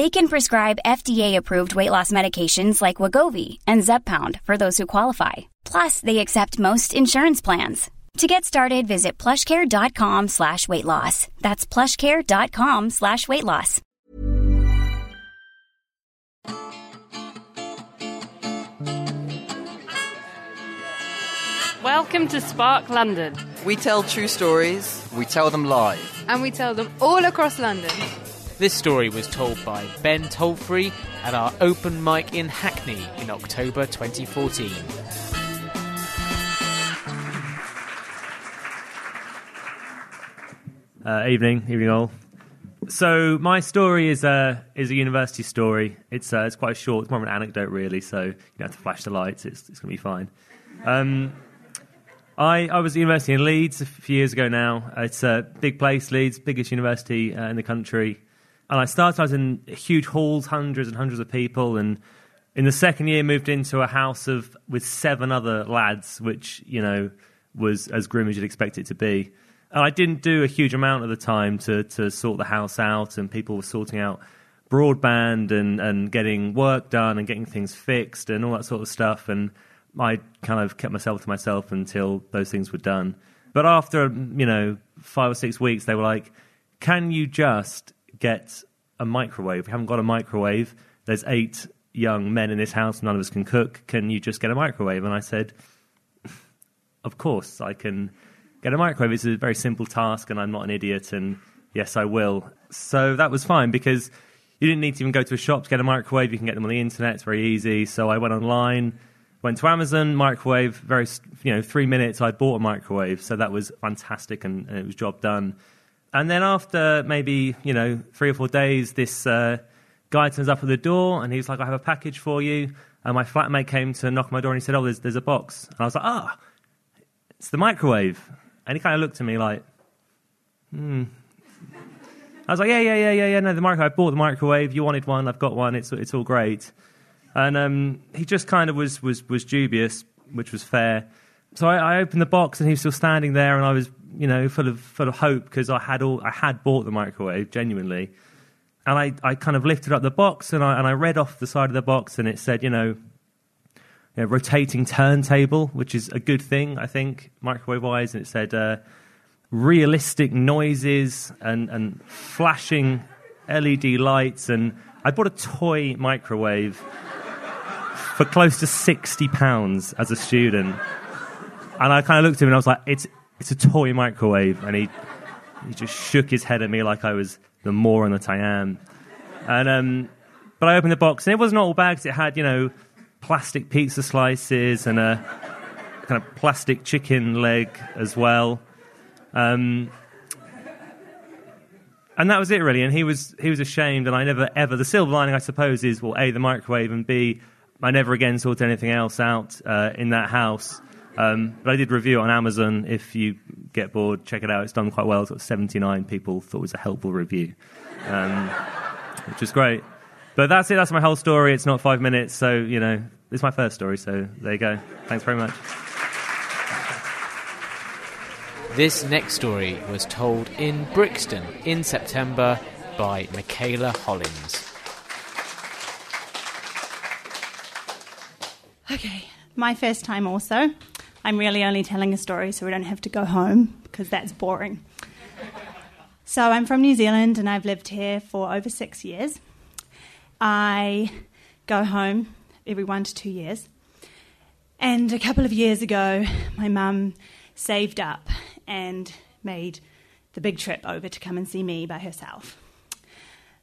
They can prescribe FDA-approved weight loss medications like Wegovy and Zepbound for those who qualify. Plus, they accept most insurance plans. To get started, visit plushcare.com slash weight loss. That's plushcare.com slash weight loss. Welcome to Spark London, We tell true stories. We tell them live. and we tell them all across London. This story was told by Ben Tolfree at our open mic in Hackney in October 2014. Uh, evening, evening all. So my story is a is a university story. It's uh, it's quite short. It's more of an anecdote, really. So you don't have to flash the lights. It's it's going to be fine. Um, I I was at university in Leeds a few years ago now. It's a big place, Leeds, biggest university uh, in the country. And I started. Was in huge halls, hundreds and hundreds of people, and in the second year moved into a house of with seven other lads, which you know was as grim as you'd expect it to be. And I didn't do a huge amount of the time to to sort the house out, and people were sorting out broadband and and getting work done and getting things fixed and all that sort of stuff. And I kind of kept myself to myself until those things were done. But after you know five or six weeks, they were like, "Can you just get a microwave? We haven't got a microwave. There's eight young men in this house. None of us can cook. Can you just get a microwave?" And I said, "Of course, I can." get a microwave. It's a very simple task, and I'm not an idiot, and yes, I will. So that was fine because you didn't need to even go to a shop to get a microwave. You can get them on the internet. It's very easy. So I went online, went to Amazon, microwave. Very, you know, three minutes. I bought a microwave, so that was fantastic, and, and it was job done. And then after maybe you know three or four days, this uh, guy turns up at the door, and he's like, "I have a package for you." And my flatmate came to knock on my door, and he said, "Oh, there's there's a box." And I was like, "Ah." It's the microwave. And he kind of looked at me like, hmm. I was like, yeah, yeah, yeah, yeah, yeah. No, the microwave. I bought the microwave. You wanted one. I've got one. It's it's all great. And um, he just kind of was was was dubious, which was fair. So I, I opened the box and he was still standing there, and I was you know full of full of hope because I had all I had bought the microwave genuinely. And I, I kind of lifted up the box and I and I read off the side of the box and it said, you know, you know, rotating turntable, which is a good thing, I think, microwave wise. And it said uh, realistic noises and, and flashing LED lights. And I bought a toy microwave for close to £60 as a student. And I kind of looked at him and I was like, it's, it's a toy microwave. And he, he just shook his head at me like I was the moron that I am. And, um, but I opened the box and it wasn't all bags. It had, you know, plastic pizza slices and a kind of plastic chicken leg as well. Um, and that was it really. And he was he was ashamed, and I never ever. The silver lining, I suppose, is well, a the microwave, and b I never again sorted anything else out uh, in that house. Um, but I did review it on Amazon. If you get bored, check it out. It's done quite well. It's got 79 people thought it was a helpful review, um, which is great. But that's it. That's my whole story. It's not five minutes, so you know, it's my first story. So there you go. Thanks very much. This next story was told in Brixton in September by Michaela Hollins. Okay, my first time also. I'm really only telling a story so we don't have to go home because that's boring. So, I'm from New Zealand and I've lived here for over six years. I go home every one to two years. And a couple of years ago, my mum saved up and made the big trip over to come and see me by herself.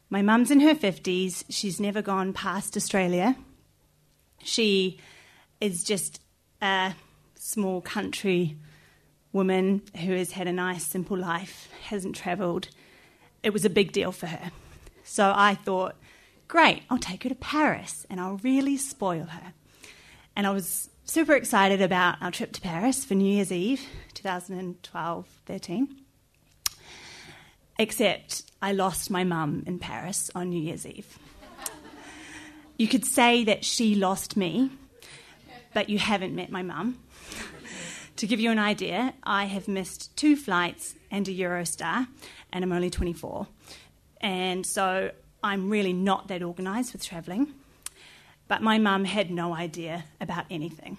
My mum's in her 50s. She's never gone past Australia. She is just small country woman who has had a nice, simple life, hasn't travelled. It was a big deal for her. So I thought, great, I'll take her to Paris and I'll really spoil her. And I was super excited about our trip to Paris for New Year's Eve, 2012 13. Except I lost my mum in Paris on New Year's Eve. You could say that she lost me, but you haven't met my mum. to give you an idea, I have missed two flights and a Eurostar, and I'm only 24. And so I'm really not that organised with travelling. But my mum had no idea about anything.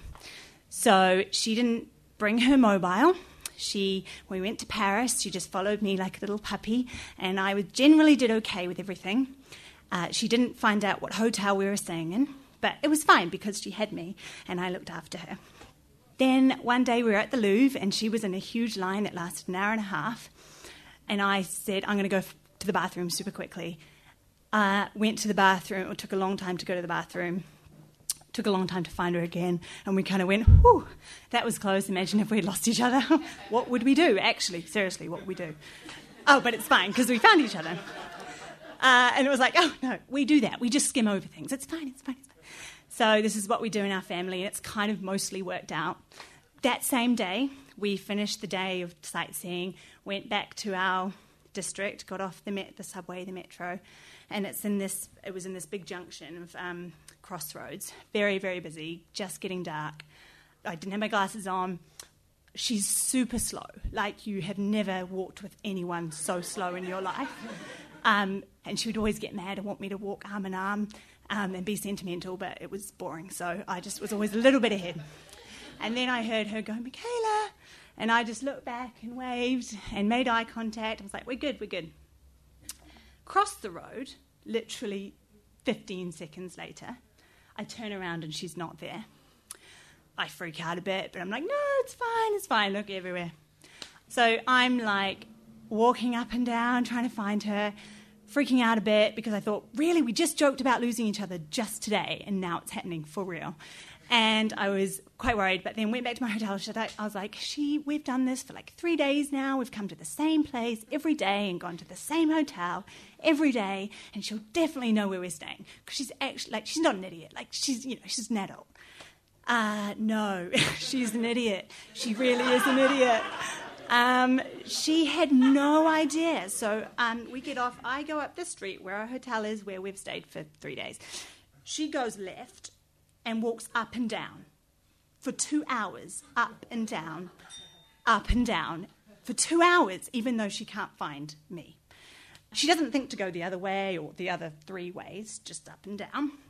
So she didn't bring her mobile. She, we went to Paris. She just followed me like a little puppy, and I generally did okay with everything. Uh, she didn't find out what hotel we were staying in, but it was fine because she had me, and I looked after her. Then one day we were at the Louvre, and she was in a huge line that lasted an hour and a half. And I said, I'm going to go to the bathroom super quickly. Uh, went to the bathroom. It took a long time to go to the bathroom. Took a long time to find her again. And we kind of went, whew, that was close. Imagine if we'd lost each other. what would we do? Actually, seriously, what would we do? Oh, but it's fine because we found each other. Uh, and it was like, oh, no, we do that. We just skim over things. It's fine, it's fine, it's fine. So this is what we do in our family, and it's kind of mostly worked out. That same day, we finished the day of sightseeing, went back to our district, got off the, met- the subway, the metro, and it's in this. It was in this big junction of um, crossroads, very very busy, just getting dark. I didn't have my glasses on. She's super slow, like you have never walked with anyone so slow in your life. Um, and she would always get mad and want me to walk arm in arm um, and be sentimental, but it was boring, so I just was always a little bit ahead. And then I heard her go, Michaela, and I just looked back and waved and made eye contact. I was like, we're good, we're good. Crossed the road, literally 15 seconds later. I turn around and she's not there. I freak out a bit, but I'm like, no, it's fine, it's fine, look everywhere. So I'm like walking up and down trying to find her, freaking out a bit because I thought, really, we just joked about losing each other just today, and now it's happening for real. And I was quite worried, but then went back to my hotel. I was like, "She, we've done this for like three days now. We've come to the same place every day and gone to the same hotel every day, and she'll definitely know where we're staying because she's actually like she's not an idiot. Like she's you know she's an adult. Uh, no, she's an idiot. She really is an idiot. Um, she had no idea. So um, we get off. I go up the street where our hotel is, where we've stayed for three days. She goes left and walks up and down for two hours, up and down, up and down for two hours, even though she can't find me. She doesn't think to go the other way or the other three ways, just up and down.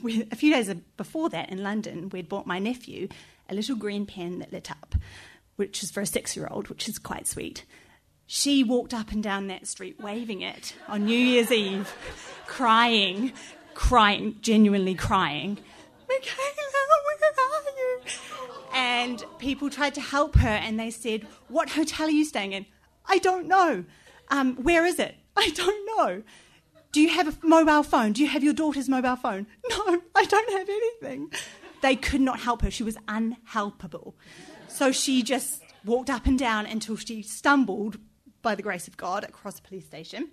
We, a few days before that in London, we'd bought my nephew a little green pen that lit up, which is for a six year old, which is quite sweet. She walked up and down that street waving it on New Year's Eve, crying, crying, genuinely crying Michaela, where are you? And people tried to help her and they said, What hotel are you staying in? I don't know. Um, where is it? I don't know. Do you have a mobile phone? Do you have your daughter's mobile phone? No, I don't have anything. They could not help her. She was unhelpable. So she just walked up and down until she stumbled, by the grace of God, across a police station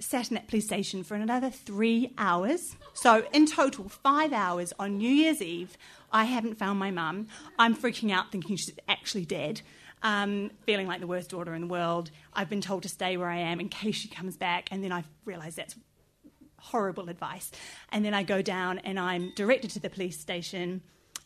sat in that police station for another three hours. So, in total, five hours on New Year's Eve. I haven't found my mum. I'm freaking out thinking she's actually dead. Um, feeling like the worst daughter in the world. I've been told to stay where I am in case she comes back, and then I realise that's horrible advice. And then I go down and I'm directed to the police station,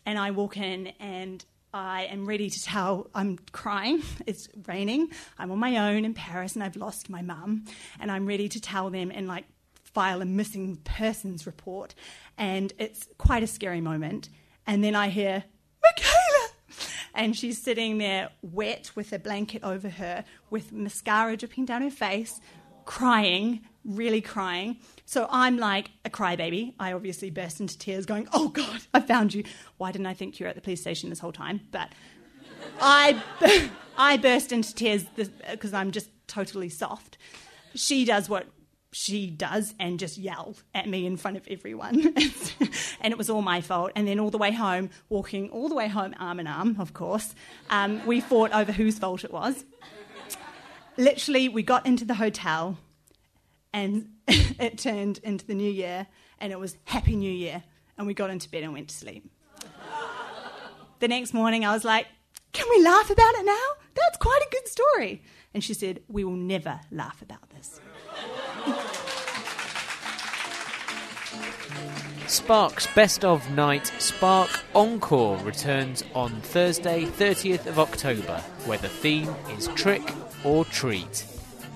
and I walk in, and I am ready to tell. I'm crying. It's raining. I'm on my own in Paris and I've lost my mum. And I'm ready to tell them and like file a missing persons report. And it's quite a scary moment. And then I hear, Michaela! And she's sitting there wet with a blanket over her, with mascara dripping down her face, crying really crying. So I'm like a crybaby. I obviously burst into tears, going, Oh God, I found you. Why didn't I think you were at the police station this whole time? But I, I burst into tears because I'm just totally soft. She does what she does and just yell at me in front of everyone. and it was all my fault. And then all the way home, walking all the way home arm in arm, of course, um, we fought over whose fault it was. Literally, we got into the hotel and it turned into the new year and it was Happy New Year. And we got into bed and went to sleep. the next morning, I was like, Can we laugh about it now? That's quite a good story. And she said, We will never laugh about this. Spark's Best of Night Spark Encore returns on Thursday, 30th of October, where the theme is Trick or Treat.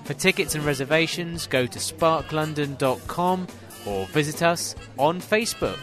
For tickets and reservations, go to sparklondon.com or visit us on Facebook.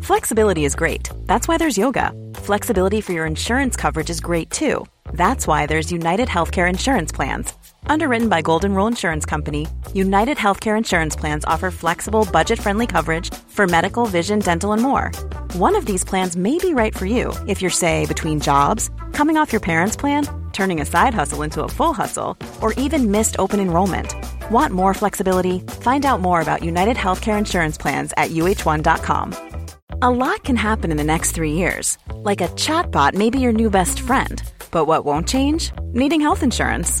Flexibility is great. That's why there's yoga. Flexibility for your insurance coverage is great too. That's why there's United Healthcare Insurance Plans. Underwritten by Golden Rule Insurance Company, United Healthcare Insurance Plans offer flexible, budget friendly coverage for medical, vision, dental, and more. One of these plans may be right for you if you're, say, between jobs, coming off your parents' plan, turning a side hustle into a full hustle, or even missed open enrollment. Want more flexibility? Find out more about United Healthcare Insurance Plans at uh1.com. A lot can happen in the next three years. Like a chatbot may be your new best friend. But what won't change? Needing health insurance.